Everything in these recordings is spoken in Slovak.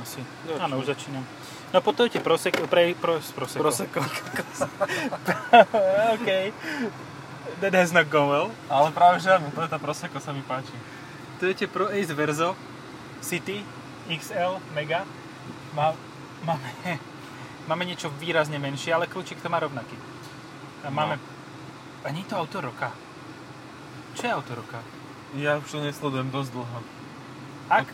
Asi. Začni. Áno, už začínam. No po Toyota Prosecco, pre, pro, Prosecco. Prosecco. OK. That has not gone well. Ale práve že áno, to je tá Prosecco sa mi páči. Toyota Pro Ace Verzo City XL Mega má, máme, máme niečo výrazne menšie, ale kľúčik to má rovnaký. A máme... A nie je to auto roka. Čo je auto roka? Ja už to nesledujem dosť dlho. Ak?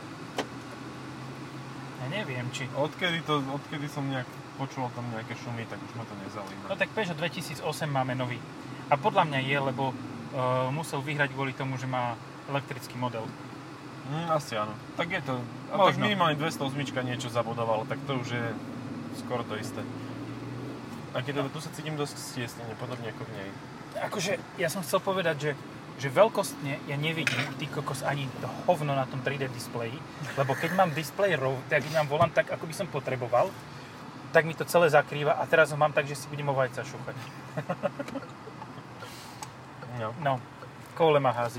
Neviem, či... Odkedy, to, odkedy som nejak počul o tom nejaké šumy, tak už ma to nezaujíma. No tak Peugeot 2008 máme nový. A podľa mňa je, lebo uh, musel vyhrať kvôli tomu, že má elektrický model. Mm, asi áno. Tak je to. A tak Možno. minimálne 208 niečo zabodovalo, tak to už je skoro to isté. A keď teda tu sa cítim dosť stiesnene, podobne ako v nej. Akože, ja som chcel povedať, že, že veľkostne ja nevidím, ty kokos, ani to hovno na tom 3D displeji, lebo keď mám displej rov, tak keď mám volant tak, ako by som potreboval, tak mi to celé zakrýva a teraz ho mám tak, že si budem o vajca šúchať. No. No, koule ma hází.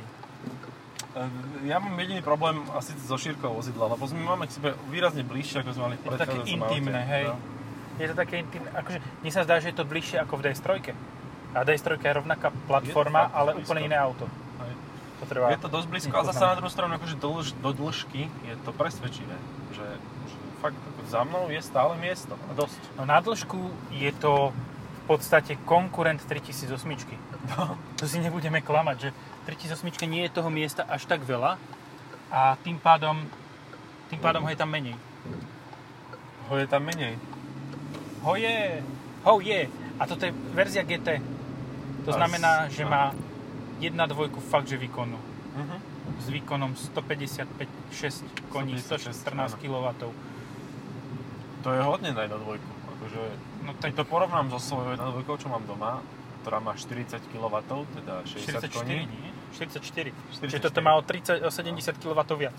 E, Ja mám jediný problém asi so šírkou vozidla, lebo sme máme k sebe výrazne bližšie, ako sme mali v Je to také intimné, hej. No. Je to také intimné, akože mne sa zdá, že je to bližšie ako v DS3. A DS3 je rovnaká platforma, fakt ale blízko. úplne iné auto. Hej. To. Je to dosť blízko a zase na druhú stranu akože do, do dĺžky je to presvedčivé, že, že fakt ako za mnou je stále miesto a dosť. No na dĺžku je to v podstate konkurent 3008. No. To si nebudeme klamať, že 3008 nie je toho miesta až tak veľa a tým pádom, tým pádom ho je tam menej. Ho je tam menej. Ho je, ho je. A toto je verzia GT. To znamená, že má 1.2 fakt, že výkonu. Mhm. S výkonom 155-6 koní, 156, 114 áno. kW. To je hodne na 1.2. Akože, No keď to porovnám so svojou 1.2, čo mám doma, ktorá má 40 kW, teda 60 44, koní. nie? 44. 44. Čiže toto má o, 30, o 70 kW viac.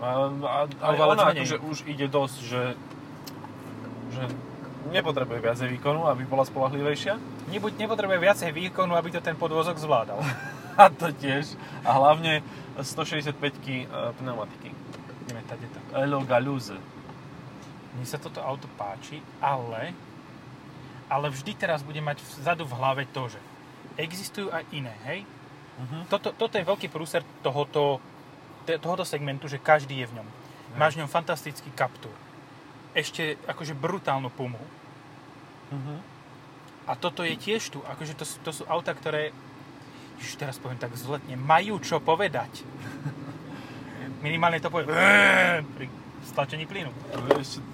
A, a, Ale ale ona akože už ide dosť, že, že nepotrebuje viacej výkonu, aby bola spolahlivejšia. Nebuď, nepotrebuje viacej výkonu, aby to ten podvozok zvládal. A to tiež. A hlavne 165 pneumatiky. Ideme tady to. Elo Galuze. Mne sa toto auto páči, ale, ale vždy teraz bude mať vzadu v hlave to, že existujú aj iné, hej? Mhm. Toto, toto je veľký prúser tohoto, tohoto segmentu, že každý je v ňom. Máš v ňom fantastický Captur. Ešte akože brutálnu pumu. Mhm. A toto je tiež tu. Akože to, to sú auta, ktoré, už teraz poviem tak vzletne, majú čo povedať. Minimálne to povie pri stlačení plynu.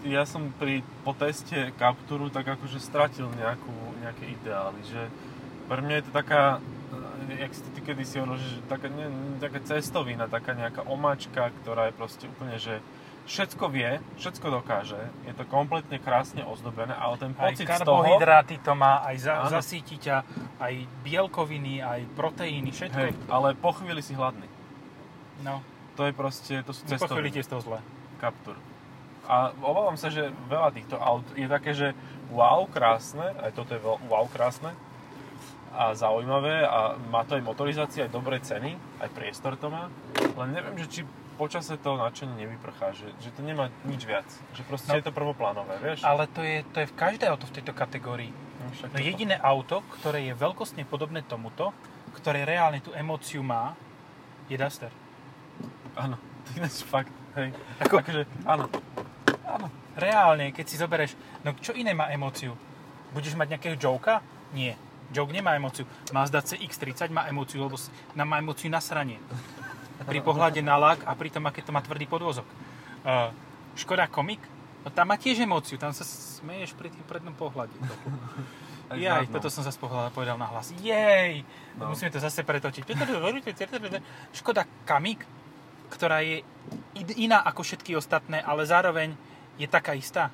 Ja som pri, po teste Capturu tak akože stratil nejakú, nejaké ideály, že pre mňa je to taká, eh, jak si ty kedysi hovoril, že taká, ne, taká cestovina, taká nejaká omačka, ktorá je proste úplne, že všetko vie, všetko dokáže, je to kompletne krásne ozdobené, ale ten Aj pocit z toho... karbohydráty to má, aj za, Áno. zasíti ťa, aj bielkoviny, aj proteíny, všetko. Hej, ale po chvíli si hladný. No, To je proste, to sú po chvíli cestoviny. ti je z toho zle. Captur. A obávam sa, že veľa týchto aut je také, že wow, krásne, aj toto je veľ- wow, krásne a zaujímavé a má to aj motorizácia, aj dobré ceny, aj priestor to má, len neviem, že či počase to nadšenie nevyprchá, že, že to nemá nič viac, že proste No. je to prvoplánové, vieš? Ale to je, to je v každé auto v tejto kategórii. No, však No toto- jediné auto, ktoré je veľkostne podobné tomuto, ktoré reálne tú emóciu má, je Duster. Áno, to je fakt, hej. Ako- Akože, áno. Áno. Reálne, keď si zoberieš, no čo iné má emóciu? Budeš mať nejakého Joka? Nie. Joke nemá emóciu. Mazda CX-30 má emóciu, lebo na- má emóciu na sranie. Pri pohľade na lak a pri tom, aké to má tvrdý podvozok. Uh, Škoda Komik, no tam má tiež emóciu, tam sa smeješ pri tým prednom pohľade. Jaj, zadnom. toto som zase pohľadal, povedal na hlas. Jej! No. Musíme to zase pretočiť. Škoda Kamik, ktorá je iná ako všetky ostatné, ale zároveň je taká istá.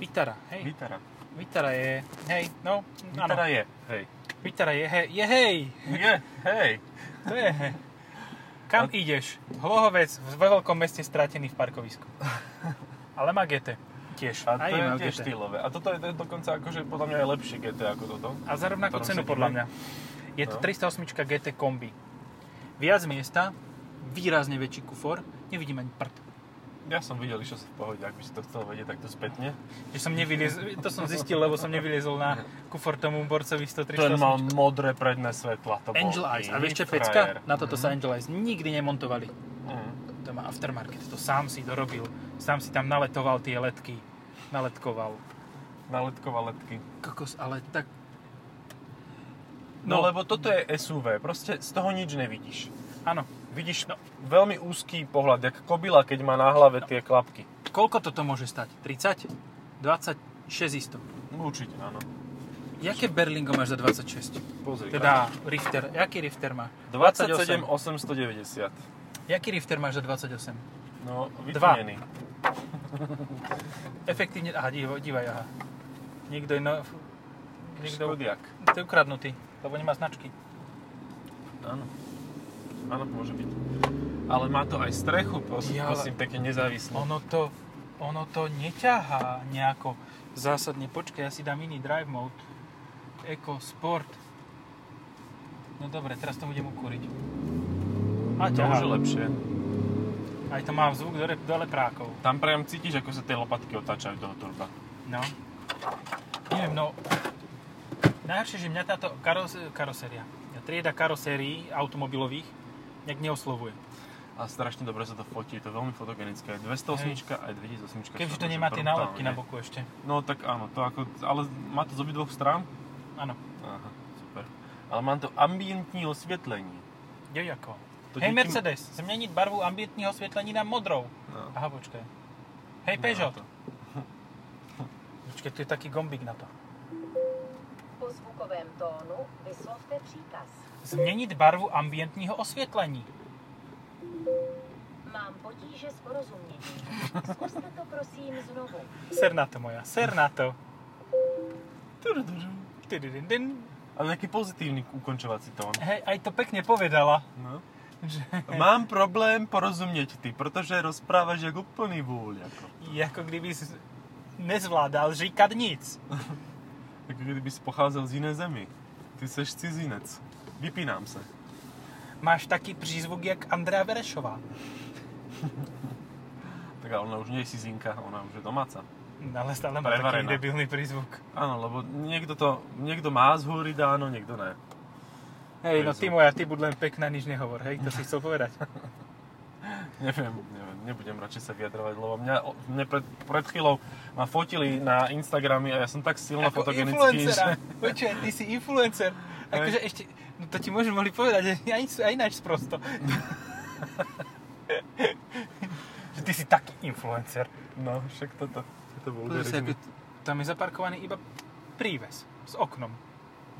Vitara, hej. Vitara. Vitara je, hej, no, Vitara áno. je, hej. Vitara je, hej, je hej. Je, hej. To je. Kam A- ideš? Hlohovec v veľkom meste stratený v parkovisku. Ale má GT. Tiež. A to Aj je tiež štýlové. A toto je je dokonca akože podľa mňa aj lepšie GT ako toto. A za rovnakú cenu sedíme. podľa mňa. Je to No. 308 GT kombi. Viac miesta, výrazne väčší kufor, nevidím ani prd. Ja som videl, čo sa v pohode, ak by si to chcel vedieť, tak to spätne. Že som nevyliez, to som zistil, lebo som nevyliezol na kufor tomu borcovi 103 Ten mal modré predné svetla. To Angel Eyes. A vieš čo frajer. pecka? Na toto sa Angel Eyes nikdy nemontovali. Mm. To má aftermarket, to sám si dorobil. Sám si tam naletoval tie letky. Naletkoval. Naletková letky. Kokos, ale tak... No, lebo toto je SUV, proste z toho nič nevidíš. Áno. Vidíš no. veľmi úzký pohľad, jak kobila, keď má na hlave tie klapky. Koľko toto môže stať? 30? 26 isto. Určite, áno. Jaké Berlingo máš za 26? Pozri. Teda Rifter. Jaký Rifter má? 27 890. Jaký Rifter máš za 28? No, Dva. vytunený. Efektívne... Aha, dívaj, dívaj, aha. Niekto je no... Niekto... Škodiak. To je ukradnutý, lebo nemá značky. Áno. Áno, môže byť. Ale má to aj strechu, prosím, Ja, prosím pekne nezávislú. Ono to... Ono to neťahá nejako zásadne. Počkaj, ja si dám iný drive mode. Eco, Sport. No dobre, teraz to budem ukúriť. A to už je lepšie. Aj to má zvuk do, rep, do leprákov. Tam priam cítiš, ako sa tie lopatky otáčajú toho turba. No. Neviem, no... Najhoršie, že mňa táto karos, karoséria, trieda karosérií automobilových nejak neoslovuje. A strašne dobre sa to fotí, je to veľmi fotogenické. Aj 208 aj 2008. Keďže to nemá tie nálepky na boku ešte. No tak áno, to ako, ale má to z obidvoch strán? Áno. Aha, super. Ale mám to ambientní osvietlení. Jo, ako. To Hej Mercedes, zmeniť barvu ambientního osvietlení na modrou. No. Aha, počkaj. Hej No, Peugeot. to. Počkaj, tu je taký gombík na to. Po zvukovém tónu vyslovte příkaz. Změnit barvu ambientního osvětlení. Mám potíže s porozuměním. Zkuste to prosím znovu. Ser na to moja, ser na to. Ale nejaký pozitívny ukončovací tón. Hej, aj to pekne povedala. No. Že, Mám problém porozumieť ty, protože rozprávaš jak úplný vůľ. Jako. ako kdyby si nezvládal říkat nic. Ako kdyby si pocházel z iné zemi. Ty seš cizinec. Vypínám se. Máš taký přízvuk jak Andrea Verešová. Tak ale ona už nie je cizinka, ona už je domáca. Ale stále má taký Prevarená. debilný prízvuk. Áno, lebo niekto to, niekto má z húry dáno, niekto ne. Hej, no Prízvuk. ty moja, ty buď len pekná, nič nehovor, hej, to si chcel povedať. Neviem, neviem, nebudem radšej sa vyjadrovať, lebo mňa, mne pred, pred chvíľou ma fotili na Instagramy a ja som tak silno Ako fotogenický, influencera. že... Počuj, ty si influencer. Akože ešte, no to ti môžem mohli povedať, že aj, aj ináč sprosto. že ty si taký influencer. No, však toto, toto bol sa, tam je zaparkovaný iba príves s oknom.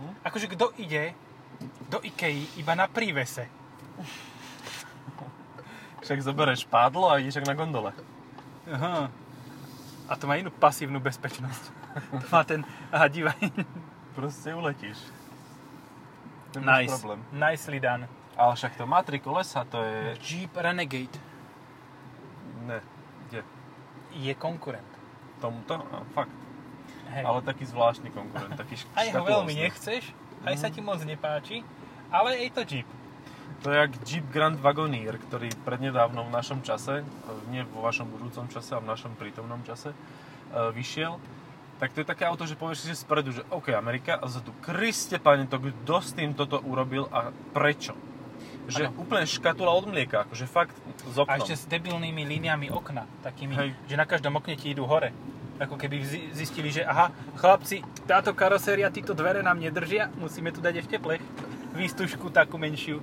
Hm? Akože kto ide do Ikei iba na prívese? Však zoberieš pádlo a ideš na gondole. Aha. A to má inú pasívnu bezpečnosť. to má ten, aha, dívaj. Proste uletíš. Nemáš Nice. problém. Nicely done. Ale však to má tri kolesa, to je... Jeep Renegade Ne, kde? je konkurent. Tomuto? A, fakt. Hej. Ale taký zvláštny konkurent, taký šk- Aj ho veľmi nechceš, aj Mhm. sa ti moc nepáči, ale je to Jeep. To je jak Jeep Grand Wagoneer, ktorý prednedávnom v našom čase, nie vo vašom budúcom čase, ale v našom prítomnom čase, e, vyšiel. Tak to je také auto, že povieš si že spredu, že OK, Amerika, a zadu, Kriste pane, to kto s tým toto urobil a prečo? Že Áno. úplne škatula od mlieka, akože fakt A oknom. ešte s debilnými líniami okna, takými, Hej. že na každom okne ti idú hore. Ako keby zi- zistili, že aha, chlapci, táto karoséria, títo dvere nám nedržia, musíme tu dať ešte plech. Výstužku takú menšiu.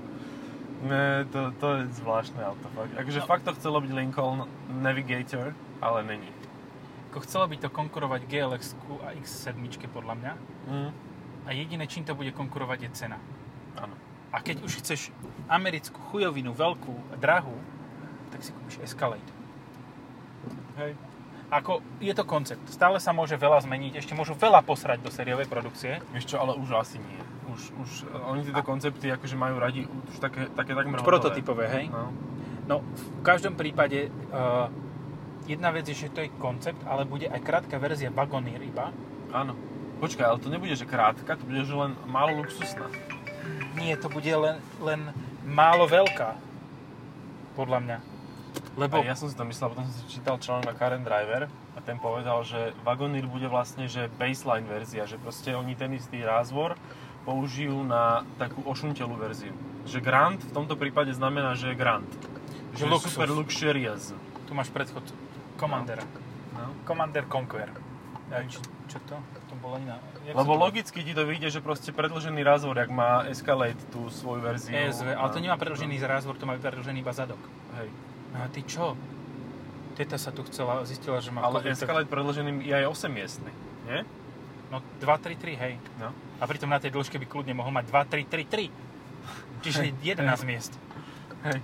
Ne, to, to je zvláštne auto. Fakt. Akože No. fakt to chcelo byť Lincoln Navigator, ale není. Ako chcelo by to konkurovať GLX a X7 podľa mňa. Mm. A jediné, čím to bude konkurovať, je cena. Áno. A keď už chceš americkú chujovinu, veľkú, drahú, tak si kúpiš Escalade. Hej. Ako, je to koncept. Stále sa môže veľa zmeniť, ešte môžu veľa posrať do sériovej produkcie. Vieš čo, ale už asi nie. Už, už e, oni tieto koncepty akože majú radi už také, také takmer. Prototypové, hej? No. No, v každom prípade uh, jedna vec je, že to je koncept, ale bude aj krátka verzia Wagoneer iba. Áno. Počkaj, ale to nebude, že krátka, to bude, že len málo luxusná. Nie, to bude len, len málo veľká. Podľa mňa. Lebo A ja som si to myslel, potom som si čítal článok na Karen Driver a ten povedal, že Wagoneer bude vlastne, že baseline verzia, že proste oni ten istý rázvor použijú na takú ošuntelú verziu. Že Grand v tomto prípade znamená, že je Grand. Že Že, luxus. super luxurious. tu máš predchod Commandera. No. Commander Conquer. Ja, čo, čo to? To bolo iná. jak Lebo to- logicky ti to vyjde, že proste predlžený rázvor, jak má Escalade tú svoju verziu. ESV, ale to nemá predlžený rázvor, to má predlžený iba zadok. Hej. No a ty čo? Teta sa tu chcela, zistila, že má... Ale COVID, tak- Escalade predlžený je aj 8 miestny, nie? No 2, 3, 3, hej. No. A pritom na tej dĺžke by kľudne mohol mať 2, 3, 3, 3. Čiže 11 miest. Hej.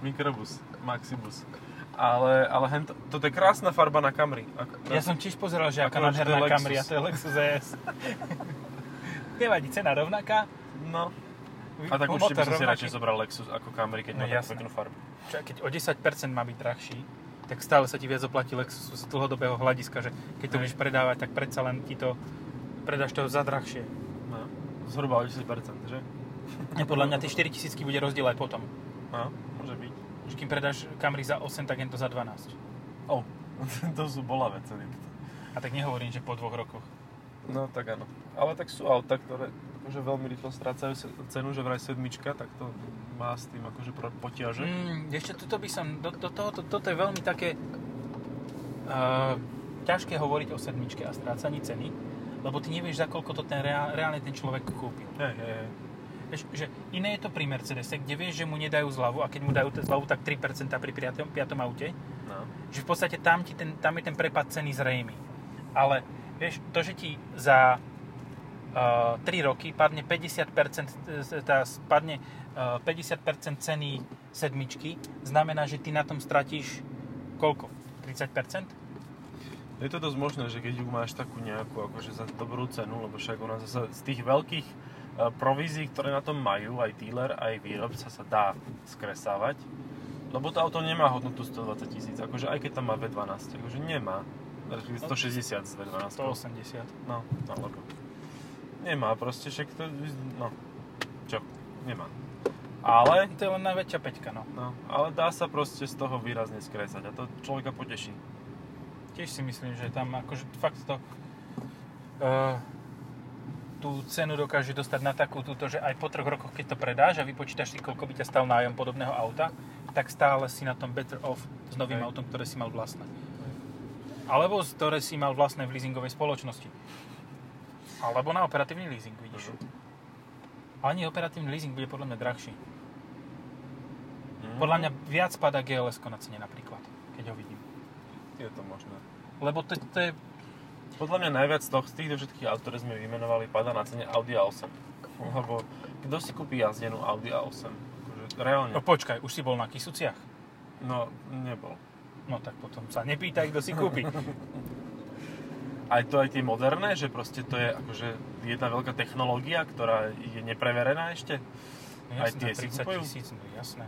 Mikrobus, Maxibus. Ale, ale hen, toto je krásna farba na Camry. Ako, Ja som tiež pozeral, že aká nádherná. Camry a to je Lexus ES. Nevadí, cena rovnaká. No. A tak určite by som si radšej zobral Lexus ako Camry, keď No má jasné. peknú farbu. Čo, keď o 10% má byť drahší, tak stále sa ti viac oplatí Lexus z dlhodobého hľadiska, že keď to budeš predávať, tak predsa len ti to predáš to za drahšie. No. Zhruba o 10%, že? A podľa mňa tie 4000 bude rozdiel aj potom. No, môže byť. Že kým predáš Camry za 8, tak to za 12. Oh, to sú bolavé ceny. A tak nehovorím, že po dvoch rokoch. No tak áno. Ale tak sú auta, ktoré akože veľmi rýchlo strácajú cenu, že vraj sedmička, tak to má s tým akože potiaže. Mm, ešte toto by som, do, do toho, to, toto je veľmi také uh, ťažké hovoriť o sedmičke a strácaní ceny, lebo ty nevieš, za koľko to ten reál, reálne ten človek kúpil. Hej, hej, hej. Vieš, že iné je to pri Mercedese, kde vieš, že mu nedajú zľavu a keď mu dajú zľavu, tak 3% pri piatom, piatom aute, No. že v podstate tam, ti ten, tam je ten prepad ceny zrejmy. Ale vieš, to, že ti za uh, 3 roky padne 50%, e, tá, spadne uh, 50% ceny sedmičky, znamená, že ty na tom stratíš koľko? 30%? Je to dosť možné, že keď ju máš takú nejakú akože za dobrú cenu, lebo však ona zase z tých veľkých provízií, ktoré na tom majú, aj dealer, aj výrobca sa dá skresávať, lebo to auto nemá hodnotu 120 tisíc, akože aj keď tam má V12, akože nemá. Respektíve 160 z V12. 180. No, alebo. Nemá proste, však to, no, čo, nemá. Ale, To je len najväčšia peťka, no. no, ale dá sa proste z toho výrazne skresať a to človeka poteší. Tiež si myslím, že tam akože fakt to uh, tú cenu dokáže dostať na takú túto, že aj po troch rokoch, keď to predáš a vypočítaš si, koľko by ťa stal nájom podobného auta, tak stále si na tom better off s novým Hej. autom, ktoré si mal vlastné. Alebo z ktoré si mal vlastné v leasingovej spoločnosti. Alebo na operatívny leasing, vidíš. Ani operatívny leasing bude podľa mňa drahší. Mm, Podľa mňa viac padá GLS na cene napríklad, keď ho vidím. Je to možné. Lebo to, to je Podľa mňa najviac z, toho, z týchto všetkých aut, ktoré sme vymenovali, padá na cene Audi A8. Lebo kto si kúpi jazdenú Audi A8? Akože reálne. No počkaj, už si bol na Kisuciach? No, nebol. No tak potom sa nepýtaj, kto si kúpi. Aj to aj tie moderné, že proste to je akože jedna veľká technológia, ktorá je nepreverená ešte. No Aj jasné, tie za si 30 kupujú? tisíc, no jasné.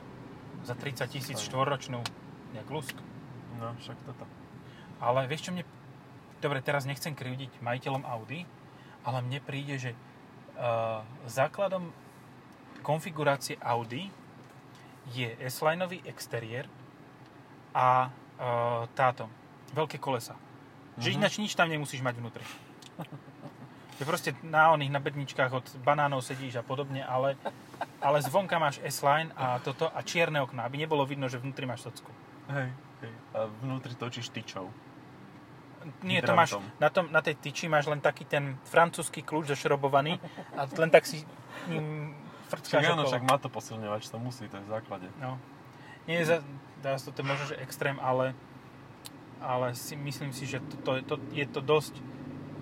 Za 30 tisíc štvorročnú, jak lusk. No, však toto. Ale vieš čo mne... Dobre, teraz nechcem krivdiť majiteľom Audi, ale mne príde, že uh, základom konfigurácie Audi je S-lineový exteriér a uh, táto, veľké kolesa. Že Mhm. ináč nič tam nemusíš mať vnútri. Že proste na oných na bedničkách od banánov sedíš a podobne, ale, ale zvonka máš S-line a toto a čierne okná, aby nebolo vidno, že vnútri máš socku. Hej, hej. A vnútri točíš tyčou. Nie, to máš, na, tom, na tej tyči máš len taký ten francúzsky kľúč zašrobovaný a len tak si ním Však frčkáš áno, okolo. však má to posilňovač, to musí, to je v základe. No. Nie za, sa to, je možno, že extrém, ale, ale si, myslím si, že to, to, to, je to dosť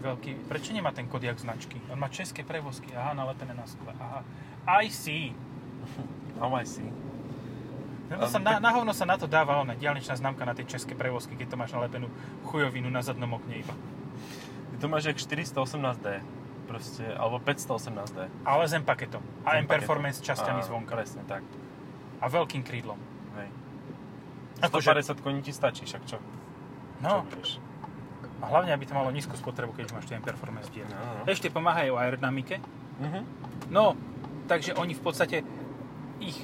veľký... Prečo nemá ten kodiak značky? On má české prevozky, aha, nalepené na skle, aha. I see. Now I see. No, sa, na, na hovno sa na to dáva ona, diálničná známka na tie české prevozky, keď to máš nalepenú chujovinu na zadnom okne iba. Ty to máš jak 418D. Proste, alebo 518D. Ale s M-paketom. A Ten M-Performance paketom. časťami Áno, zvonka. Presne tak. A veľkým krídlom. Hej. Akože- 150 koní ti stačí, však čo? No, Čo budeš? a hlavne, aby to malo nízku spotrebu, keď máš tie M-Performance diely. No, no. Ešte pomáhajú aerodynamike. Mhm. No, takže oni v podstate, ich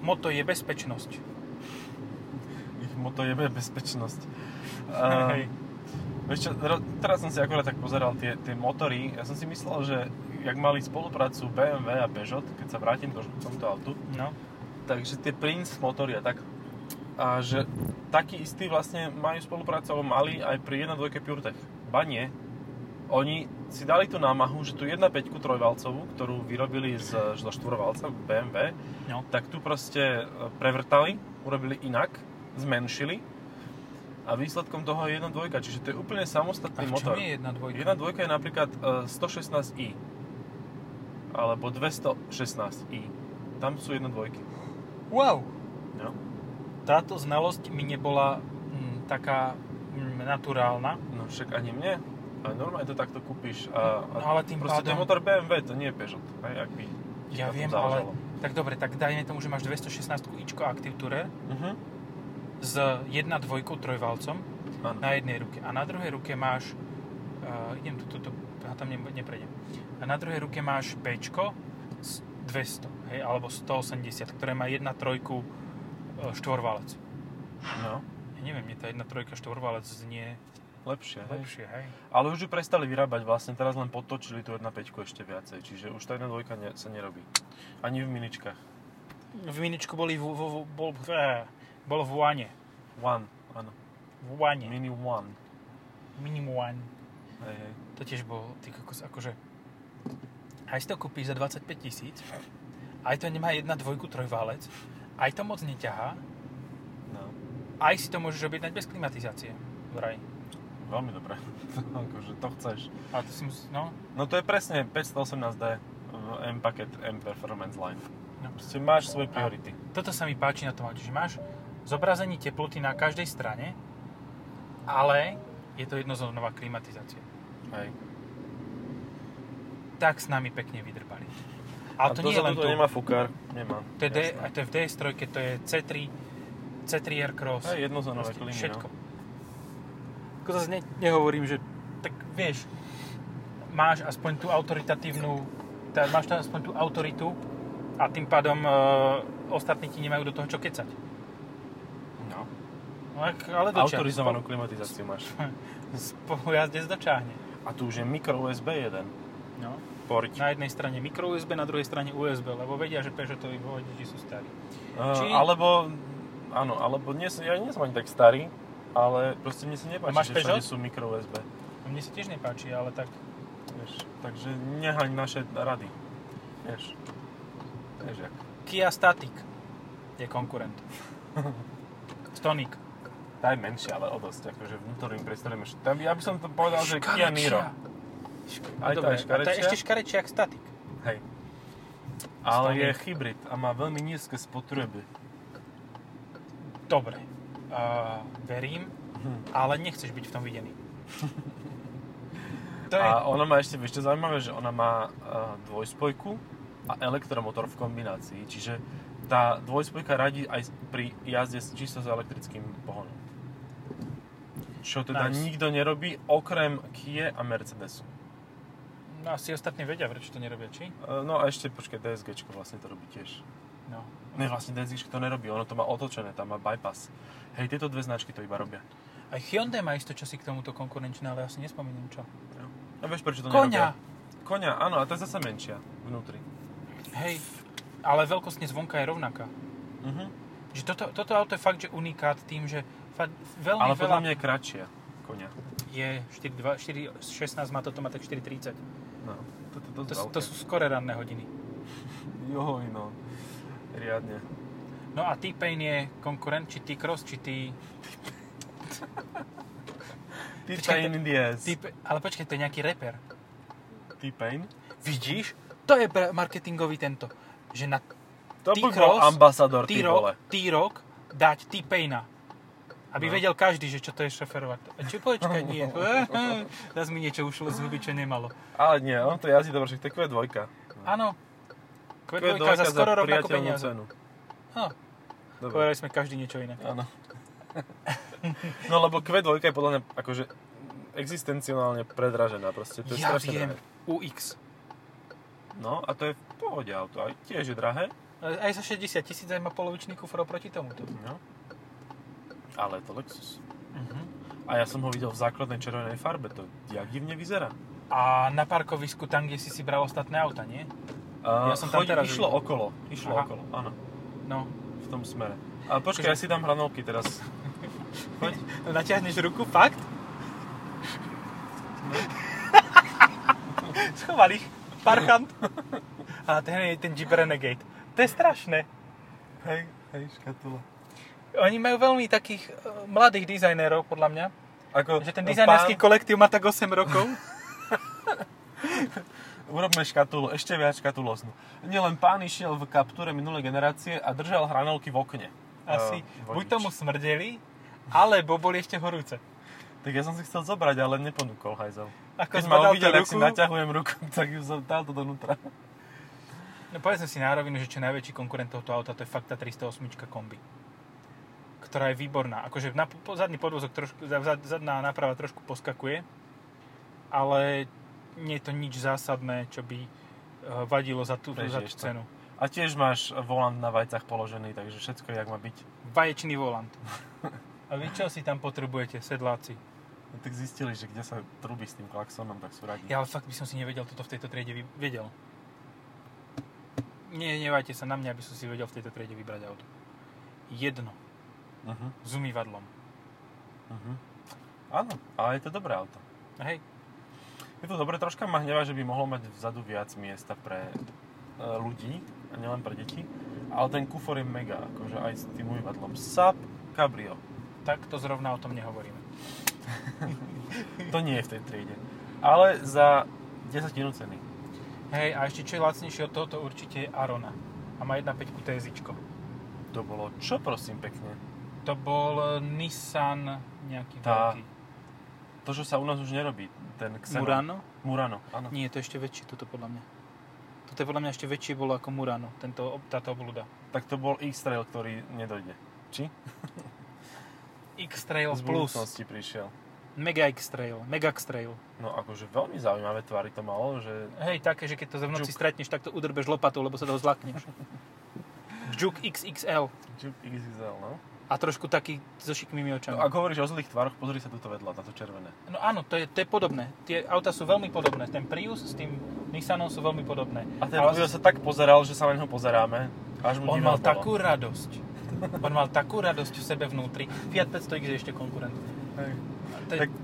moto je bezpečnosť. Ich moto je bezpečnosť. Hej. vieš čo, teraz som si akorát tak pozeral tie, tie motory. Ja som si myslel, že jak mali spoluprácu BMW a Peugeot, keď sa vrátim k tomuto autu, No. takže tie Prince motory a tak, a že taký istý vlastne majú spoluprácu, alebo mali aj pri 1.2 PureTech. Ba nie. Oni si dali tú námahu, že tú 1.5 trojvalcovú, ktorú vyrobili z, zo štvorvalca BMW, No. tak tu proste e, prevrtali, urobili inak, zmenšili a výsledkom toho je 1.2, čiže to je úplne A samostatný v motor. je jedna dvojka? 1.2 je napríklad e, 116i alebo 216i. Tam sú 1.2. Wow! No. Táto znalosť mi nebola mm, taká mm, naturálna. no však ani mne. Ale normálne to takto kúpiš a, a No, ale tým proste to je pádom- motor BMW, to nie je Peugeot. Hej, ak by Ja viem, záležalo. ale... Tak dobre, tak dajme tomu, že máš 216 ičko Active Tourer Mhm. s 1.2 trojvalcom Áno. na jednej ruke. A na druhej ruke máš... Uh, idem tu, tu, tu, ja tam ne, neprejdem. A na druhej ruke máš s 200, hej, alebo 180, ktoré má 1.3 uh, štvorvalec. No, Ja neviem, mne tá 1.3 štvorvalec znie lepšie, hej. lepšie, hej. Ale už ju prestali vyrábať vlastne, teraz len potočili tú 1.5 ešte viacej, čiže už tá 1.2 ne, sa nerobí. Ani v miničkách. V miničku boli v, v, v, bol, eh, bolo v One. One, áno. V One. Mini One. Minimum One. Hej, hej. To tiež bol, ty kokos, akože... Aj si to kúpiš za 25 tisíc, aj to nemá jedna dvojku trojválec, aj to moc neťahá, No, aj si to môžeš objednať bez klimatizácie. Vraj. Veľmi dobré. akože to chceš. A to si musí, no, No to je presne 518D v M paket M Performance Line. no. Proste máš svoje priority. Toto sa mi páči na tom aute, že máš zobrazenie teploty na každej strane, ale je to jednozónová klimatizácia. Hej. Tak s nami pekne vydrbali. Ale to, nie je len to nemá fukár. Nemá. To je, D, a to je v DS3, to je C3, C3 Aircross. Hej, jednozónové klímy, Všetko. no. Ako zase ne, nehovorím, že tak vieš, máš aspoň tú autoritatívnu, tá, máš tam aspoň tú autoritu a tým pádom e, ostatní ti nemajú do toho čo kecať. No. No, ak- ale dočia. Autorizovanú klimatizáciu máš. Spolu jazdec dočahne. A tu už je mikro USB 1. No. Poriť. Na jednej strane mikro USB, na druhej strane USB, lebo vedia, že Peugeotovi vodiči sú starí. Uh, Či- Alebo, áno, alebo nie, ja nie som ani tak starý, ale proste mne sa nepáči, máš že všade Peugeot? sú mikro USB. A mne sa tiež nepáči, ale tak Vieš, takže nehaň naše rady. Vieš. Vieš jak. Kia Static je konkurent. Stonic. Tá je menšia, ale o dosť, akože vnútorným priestorom. Tam, ja by som to povedal, že Kia Niro. Šk- Aj Dobre, je a tá je škarečia? ešte škarečia jak Static. Hej. Ale Stonic. je hybrid a má veľmi nízke spotreby. Dobre. Uh, verím, ale nechceš byť v tom videný. To je... A ona má ešte, vieš čo zaujímavé, že ona má uh, dvojspojku a elektromotor v kombinácii, čiže tá dvojspojka radí aj pri jazde čisto s elektrickým pohonom. Čo teda Nice. nikto nerobí, okrem Kia a Mercedesu. No asi ostatní vedia, prečo to nerobia, či? Uh, no a ešte, počkaj, DSG vlastne to robí tiež. No. Ne, vlastne DSG to nerobí, ono to má otočené, tam má bypass. Hej, tieto dve značky to iba robia. Aj Hyundai má isto časy k tomuto konkurenčné, ale ja si nespomínam čo. A vieš, prečo to Koňa! nerobia? Koňa, áno, a to je zase menšia vnútri. Hej, ale veľkostne zvonka je rovnaká. Mhm. Že toto, toto auto je fakt, že unikát tým, že fakt veľmi Ale veľa... podľa mňa je kratšia koňa. Je 4, 4, 16 má toto, má tak 4,30. No, to, to, to, To, to sú skore ranné hodiny. Joj, no. Riadne. No a T-Pain je konkurent, či T-Cross, či T... T-Pain in the ass. T ale počkaj, to je nejaký reper. T-Pain? Vidíš? To je marketingový tento. Že na To by bol ambasador, ty vole. T-Rock, dať T-Paina. Aby No. vedel každý, že čo to je šoferovať. A Či počkaj, nie. Zas mi niečo ušlo z huby, čo nemalo. Ale nie, on to jazdí dobre, však to je Q2. Áno. Q2 Q2 za skoro rovnako peniaze. cenu. No, Dobre. povedali sme každý niečo iné. Áno. No lebo Q2 je podľa mňa akože existenciálne predražená proste. To je Ja viem. drahé. UX. No a to je v pohode auto. Aj tiež je drahé. Aj za 60 tisíc aj má polovičný kufor oproti tomuto. No. Ale je to Lexus. Mhm. A ja som ho videl v základnej červenej farbe, to jak divne vyzerá. A na parkovisku, tam, kde si si bral ostatné auta, nie? Uh, Ja som tam teraz Išlo videl. okolo, išlo Aha. okolo, áno, No. v tom smere. A počkaj, Akože- ja si dám hranolky teraz. Poď. Natiahneš ruku, fakt? Schoval ich. Parchant. A ten je ten Jeep Renegade. To je strašné. Hej, hej, škatula. Oni majú veľmi takých eh, mladých dizajnérov, podľa mňa. Ako Že ten dizajnerský pán, kolektív má tak 8 rokov. urobme škatulu, ešte viac škatulóznu. Nielen pán išiel v kaptúre minulej generácie a držal hranolky v okne. Asi. Eh, Buď tomu smrdeli, alebo boli ešte horúce. Tak ja som si chcel zobrať, ale neponúkol hajzel. Ako Keď ma uvidel, tak si naťahujem ruku, tak ju som dal to donútra. No povedzme si na rovinu, že čo najväčší konkurent tohto auta, to je fakt tá 308 kombi. Ktorá je výborná. Akože na, zadný podvozok trošku, za- za- zadná náprava trošku poskakuje, ale nie je to nič zásadné, čo by eh, vadilo za tú, za tú to. cenu. A tiež máš volant na vajcach položený, takže všetko jak má byť. Vaječný volant. A vy čo si tam potrebujete, sedláci? No, tak zistili, že kde sa trubí s tým klaxonom, tak sú radi. Ja ale fakt by som si nevedel toto v tejto triede vy- vedel. Nie, nevajte sa na mňa, aby som si vedel v tejto triede vybrať auto. Jedno. Uh-huh, S umývadlom. uh-huh. Áno, ale je to dobré auto. Hej, Je to dobré, troška ma hnevá, že by mohlo mať vzadu viac miesta pre e, ľudí, a nielen pre deti. Ale ten kufor je mega, akože aj s tým umývadlom. Sap Cabrio. tak to zrovna o tom nehovoríme. To nie je v tej triede. Ale za 10 ceny. Hej, a ešte čo je lacnejšie od tohoto určite je Arona. A má 1.5 TSIčko. To bolo čo, prosím, pekne? To bol Nissan nejaký Tá. veľký. To, čo sa u nás už nerobí, ten Xenon. Murano? Murano, áno. Nie, to je ešte väčšie, toto podľa mňa. Toto je podľa mňa ešte väčšie bolo ako Murano, tento, táto obluda. Tak to bol X-Trail, ktorý nedojde. Či? X-Trail Z Plus, budúcnosti prišiel. Mega X-Trail, Mega X-Trail. No akože veľmi zaujímavé tvary to malo, že Hej, také, že keď to v noci Juke. stretneš, tak to udrbeš lopatou, lebo sa toho zlakneš. Juke XXL. Juke XXL, no. A trošku taký so šikmými očami. no. Ak hovoríš o zlých tvaroch, pozri sa tuto vedľa, na to červené. No áno, to je, to je podobné. Tie auta sú veľmi podobné. Ten Prius s tým Nissanom sú veľmi podobné. A ten Ale sa tak pozeral, že sa na neho pozeráme. Až mu on mal bolo. takú radosť. On mal takú radosť v sebe vnútri. Fiat 500X je ešte konkurent. Hej. To je, Tak-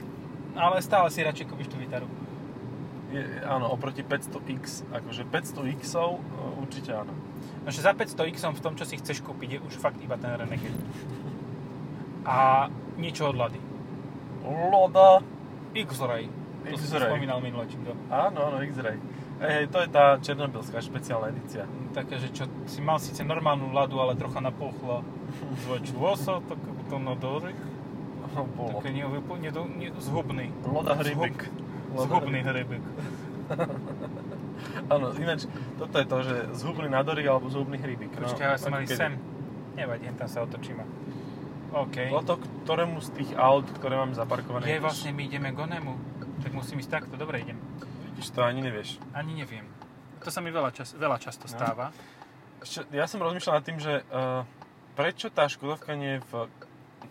Ale stále si radšej kúpiš tú Vitaru. Je, áno, oproti 500X, akože 500Xov e, určite áno. No, že za 500X v tom, čo si chceš kúpiť, je už fakt iba ten Renegade. A niečo od Lady. Loda. X-Ray. To si X-Ray. spomínal minule, či kto. Áno, áno, X-Ray. Hej, to je tá černobylská špeciálna edícia. Také, že čo, si mal síce normálnu ladu, ale trocha napuchla. Zväčšilo sa, tak to na dorek. No, bolo. Také nevyplne, ne, zhubný. Loda hrybik. Zhubný hrybek. Áno, ináč, toto je to, že zhubný nádory alebo zhubný hrybik. Počkaj, ale som mali sem. Nevadí, tam sa otočíme. OK. Toto, ktorému z tých aut, ktoré máme zaparkované, Je vlastne, my ideme k onemu. Tak musím ísť takto, dobre idem. Vidíš, to ani nevieš. Ani neviem. To sa mi veľa, čas, veľa často No. stáva. Ešte, ja som rozmýšľal nad tým, že uh, prečo tá Škodovka nie je v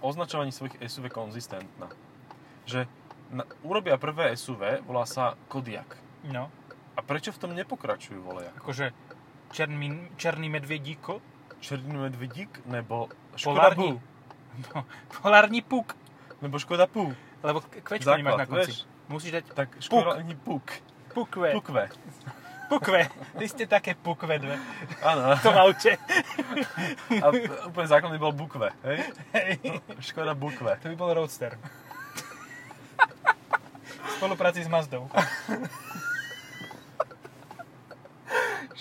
označovaní svojich SUV konzistentná. Že na, urobia prvé SUV, volá sa Kodiak. No, A prečo v tom nepokračujú, vole? akože černý, černý medvedíko, Černý medvedík, nebo Škoda polární, Blue, no, polární puk, nebo Škoda Pú. lebo kvečku nemáš na konci. vieš? Musíš dať Tak Škoda ani Puk. pukve, Pukve. pukve. Vy ste také pukve dve Áno. v tom aute. A úplne základný bol Bukve, hej? Hej. Škoda Bukve. To by bol Roadster. V spolupráci s Mazdou.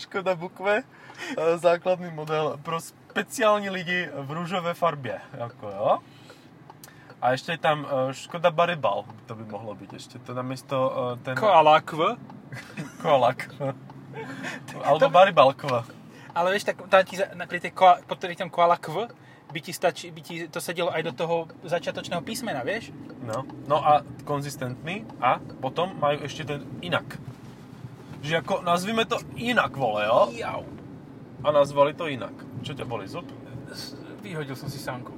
Škoda Bukve, e, základný model pro speciálni lidi v rúžové farbie. Ako, jo? A ešte je tam e, Škoda Baribal, to by mohlo byť ešte. To namiesto e, ten... Koalakv. Kolak. Alebo Baribal Kv. Ale vieš, tak tam ti na, pri tej koa, pod tom koala kv by ti, stačí, by ti to sedelo aj do toho začiatočného písmena, vieš? No. no a konzistentný a potom majú ešte ten inak. Že ako, nazvime to inak, vole, jo? Jau. A nazvali to inak. Čo ťa boli, zub? Vyhodil som si sánku.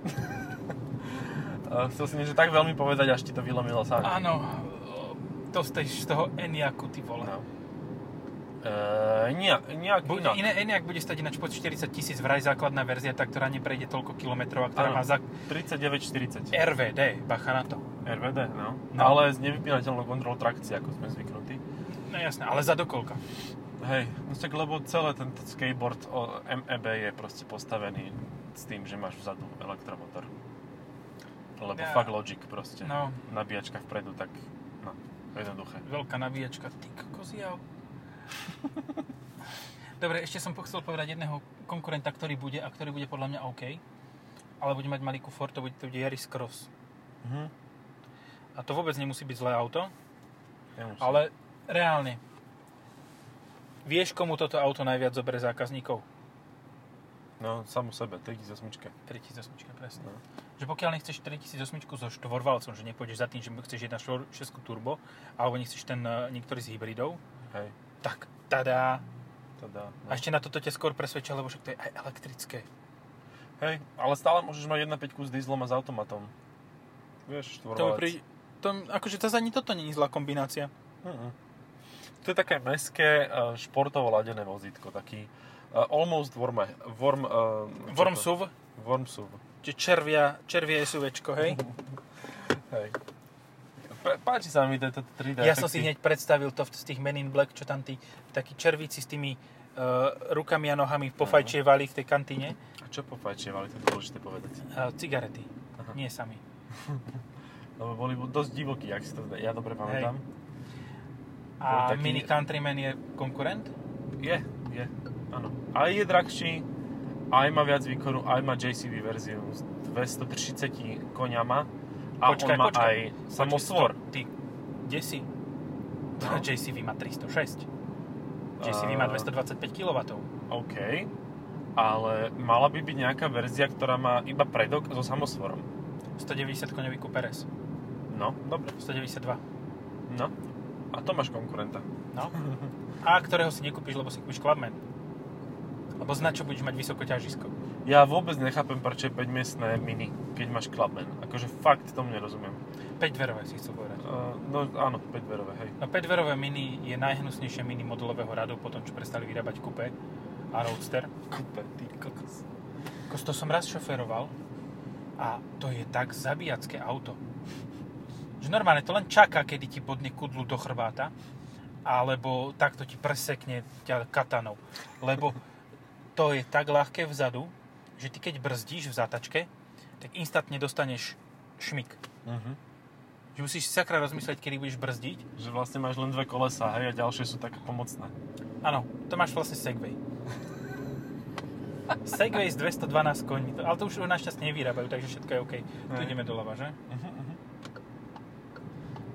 Chcel si niečo tak veľmi povedať, až ti to vylomilo sám. Áno, to z, tej, z toho Eniaku, ty vole. No. Uh, nejak, nejak Bu- inak. iné, Eniak bude stať ináč pod 40 tisíc vraj základná verzia, tá, ktorá neprejde toľko kilometrov a ktorá Áno. má za 39,40. RVD, bacha na to. RVD, no. No. Ale s nevypínateľnou kontrolou trakcie, ako sme zvyknutí. No jasné, ale za dokolka. Hej, no tak lebo celé tento skateboard o MEB je proste postavený s tým, že máš vzadu elektromotor. Lebo Ja. fuck logic proste. No, Nabíjačka vpredu, tak no, jednoduché. veľká nabíjačka, ty koziav. Dobre, ešte som chcel povedať jedného konkurenta, ktorý bude a ktorý bude podľa mňa OK. Ale bude mať malý kufor, to bude, to bude Yaris Cross. Mhm. A to vôbec nemusí byť zlé auto, Nemusím. ale reálne. Vieš, komu toto auto najviac zoberie zákazníkov? No, samú sebe, 3008. 3008, presne. No. Že pokiaľ nechceš 3008 so štvorvalcom, že nepôjdeš za tým, že chceš 1.6 turbo, alebo nechceš ten eh, niektorý z hybridov, Hej, tak tada. teda. No. A ešte na toto ťa skôr presvedčia, lebo však to je aj elektrické. Hej, ale stále môžeš mať 1.5 s dieslom a s automatom. Vieš, To mi štvorvalec. pri... To, akože to ani toto je zlá kombinácia. Mhm. To je také meské, uh, športovo ladené vozítko, taký uh, almost uh, čo Worm to? SUV, Warm SUV. čiže červia, červie SUVčko, hej? Hej. Páči sa mi tento 3D Ja som si hneď predstavil to z tých Men in Black, čo tam tí takí červíci s tými uh, rukami a nohami pofajčievali v tej kantíne. A čo pofajčievali, to je dôležité povedať. Uh, cigarety, Aha. nie sami. Lebo boli dosť divokí, ak si to ja dobre pamätám. A taký- Mini Countryman je konkurent? Je, je, áno. Aj je drahší, aj má viac výkonu, aj má JCB verziu s 230 koňama a Počkaj, on má počkaj. aj samosvor. Počkaj, Ty, kde si? No. JCV má 306. JCV má A- 225 kW. OK, ale mala by byť nejaká verzia, ktorá má iba predok so samosvorom. 190 koňový Cooper S. No, dobre. 192. No. A to máš konkurenta. No. A ktorého si nekúpiš, lebo si kúpiš Clubman. Lebo na čo budeš mať vysoko ťažisko. Ja vôbec nechápem, prečo je 5-miestné mini, keď máš Clubman. Akože fakt tomu nerozumiem. 5 dverové si chcel povedať. Uh, no áno, 5 dverové, hej. No 5 dverové mini je najhnusnejšie mini modelového radu po tom, čo prestali vyrábať Coupe a Roadster. Kúpe, ty kokos. Kos to som raz šoféroval a to je tak zabíjacké auto. Že normálne to len čaká, kedy ti bodne kudlu do chrbáta alebo takto ti presekne ťa katanou. Lebo to je tak ľahké vzadu, že ty keď brzdíš v zatačke, tak instantne dostaneš šmik. Uh-huh. Že musíš si sakra rozmyslieť, kedy budeš brzdiť. Že vlastne máš len dve kolesa, hej, a ďalšie sú také pomocné. Áno, to máš vlastne Segway. Segway s 212 koňmi, to- ale to už našťastie nevyrábajú, takže všetko je OK. Tu Hej. ideme doľava, že?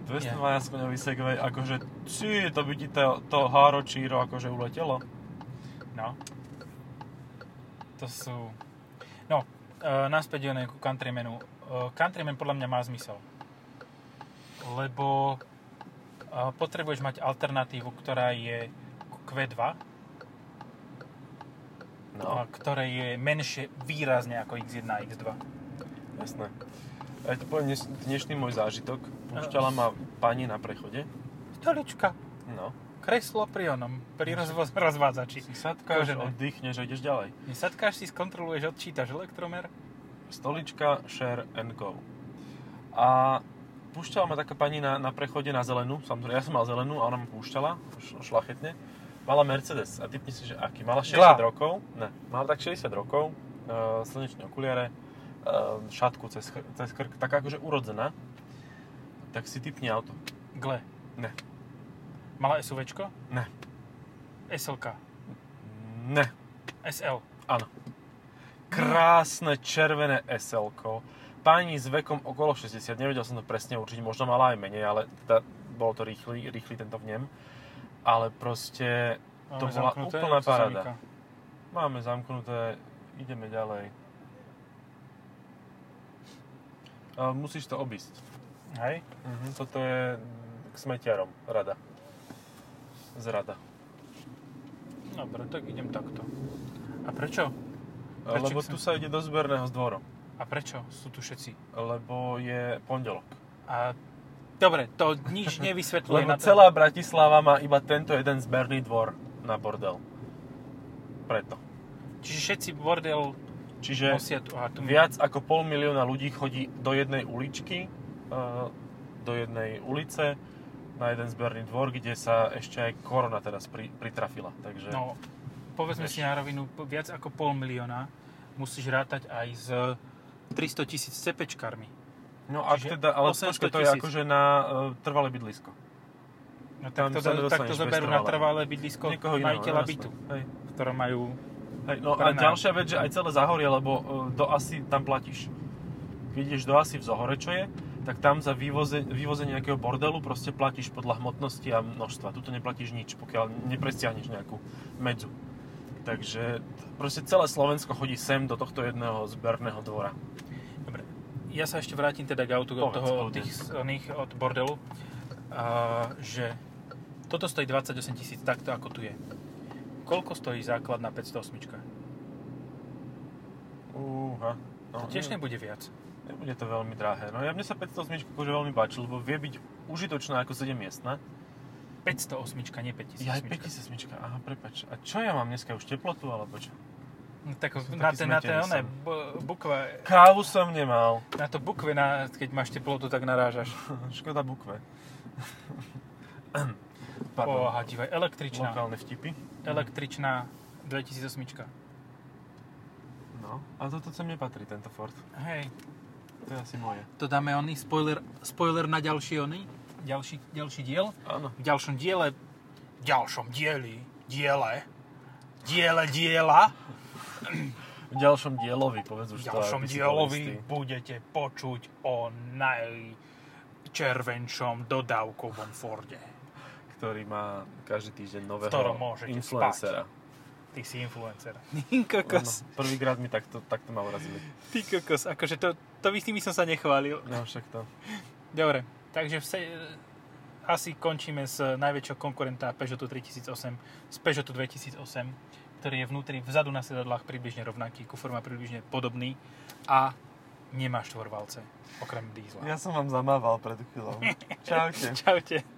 212 koňový Segway, akože, či, to by ti to, to Haro Číro akože uletelo. No. To sú... No, uh, naspäť Jone, ku Countrymanu. Uh, Countryman podľa mňa má zmysel. Lebo uh, potrebuješ mať alternatívu, ktorá je ku Q2, No, ktoré je menšie výrazne ako X1 a X2. jasné. A ja to poviem dnešný môj zážitok. Púšťala ma pani na prechode. Stolička, No. kreslo pri onom, pri rozvoz, rozvádzači. Si sadkáš, Kožené. oddychneš a ideš ďalej. Nesadkáš si, skontroluješ, odčítaš elektromer. Stolička, share and go. A púšťala ma taká pani na, na prechode na zelenú. Samozrejme, ja som mal zelenú a ona ma púšťala, š- šlachetne. Mala Mercedes a typni si, že aký? Mala 60 Glá. rokov. Ne, mala tak 60 rokov, uh, slnečné okuliare, uh, šatku cez, chr- cez krk, taká akože urodzená. Tak si typni auto. Gle. Ne. Mala SUVčko? Ne. SLK. Ne. SL. Áno. Krásne červené sl Pani s vekom okolo 60, nevedel som to presne určiť, možno mala aj menej, ale teda bolo to rýchly, rýchly tento vnem. Ale proste to Máme bola zamknuté, úplná to paráda. zamyká. Máme zamknuté, ideme ďalej. A musíš to obísť. Hej? Mhm, toto je k smetiarom, rada. Z rada. Dobre, tak idem takto. A prečo? Prečo Lebo tu sa ide do zberného s dvorom. A prečo sú tu všetci? lebo je pondelok. A dobre, to nič nevysvetľuje Lebo na to. celá Bratislava má iba tento jeden zberný dvor na bordel. Preto. Čiže všetci bordel Čiže nosia tu. A tu viac ako pol milióna ľudí chodí do jednej uličky, do jednej ulice, na jeden zberný dvor, kde sa ešte aj korona teraz pri, pritrafila. Takže No, povedzme Vieš. si na rovinu, viac ako pol milióna musíš rátať aj s 300 tisíc cepečkarmi. no a teda, ale 800 počkaj, to je akože na uh, trvalé bydlisko. No Tam tak to, sa tak to zoberú na trvalé bydlisko Niekoho iného, majiteľa jasné. bytu, Hej. v ktorom majú... Hej, no a ďalšia vec, že aj celé Zahorie, lebo uh, do Asi tam platíš. Keď ideš do Asi v Zohore, čo je, tak tam za vývoze, vývozenie nejakého bordelu proste platíš podľa hmotnosti a množstva. Tuto neplatíš nič, pokiaľ nepresiahneš nejakú medzu. Takže proste celé Slovensko chodí sem do tohto jedného zberného dvora. Dobre, ja sa ešte vrátim teda k autu od toho, od tých, oných, od bordelu. A, že toto stojí 28 tisíc, takto ako tu je. Koľko stojí základná 508? Úha. No, To tiež ne- nebude viac. Nebude to veľmi drahé. No ja mne sa 508 akože veľmi páči, lebo vie byť užitočná ako 7 miestna. 508, nie 5008. Ja aj 5008, aha, prepač. A čo ja mám dneska už teplotu, alebo čo? No, tak Som na, ten, na oné, som. bu- bukve, Kávu som nemal. na to bukve, na, keď máš teplotu, tak narážaš. Škoda bukve. Oha, divaj, električná. Lokálne vtipy. Električná 2008. No, a toto sem nepatrí, tento Ford. Hej, To je asi moje. to dáme oný spoiler, spoiler na ďalší oný, ďalší, ďalší diel. Áno. V ďalšom diele, v ďalšom dieli, diele, diele diela, V ďalšom dielovi, povedz v už to. ďalšom bol dielovi budete počuť o najčervenšom dodávkovom Forde. Ktorý má každý týždeň nového influencera. Ty si influencer. Áno, Kokos. prvýkrát mi takto, takto ma urazili. Ty kokos, akože to, to by s tými som sa nechválil. No však to. Dobre, takže vse, asi končíme s najväčšou konkurenta Peugeotu 3008, z Peugeotu 2008, ktorý je vnútri, vzadu na sedadlách približne rovnaký, kufor má približne podobný a nemá štvorvalce, okrem dízla. Ja som vám zamával pred chvíľou. Čaute. Čaute.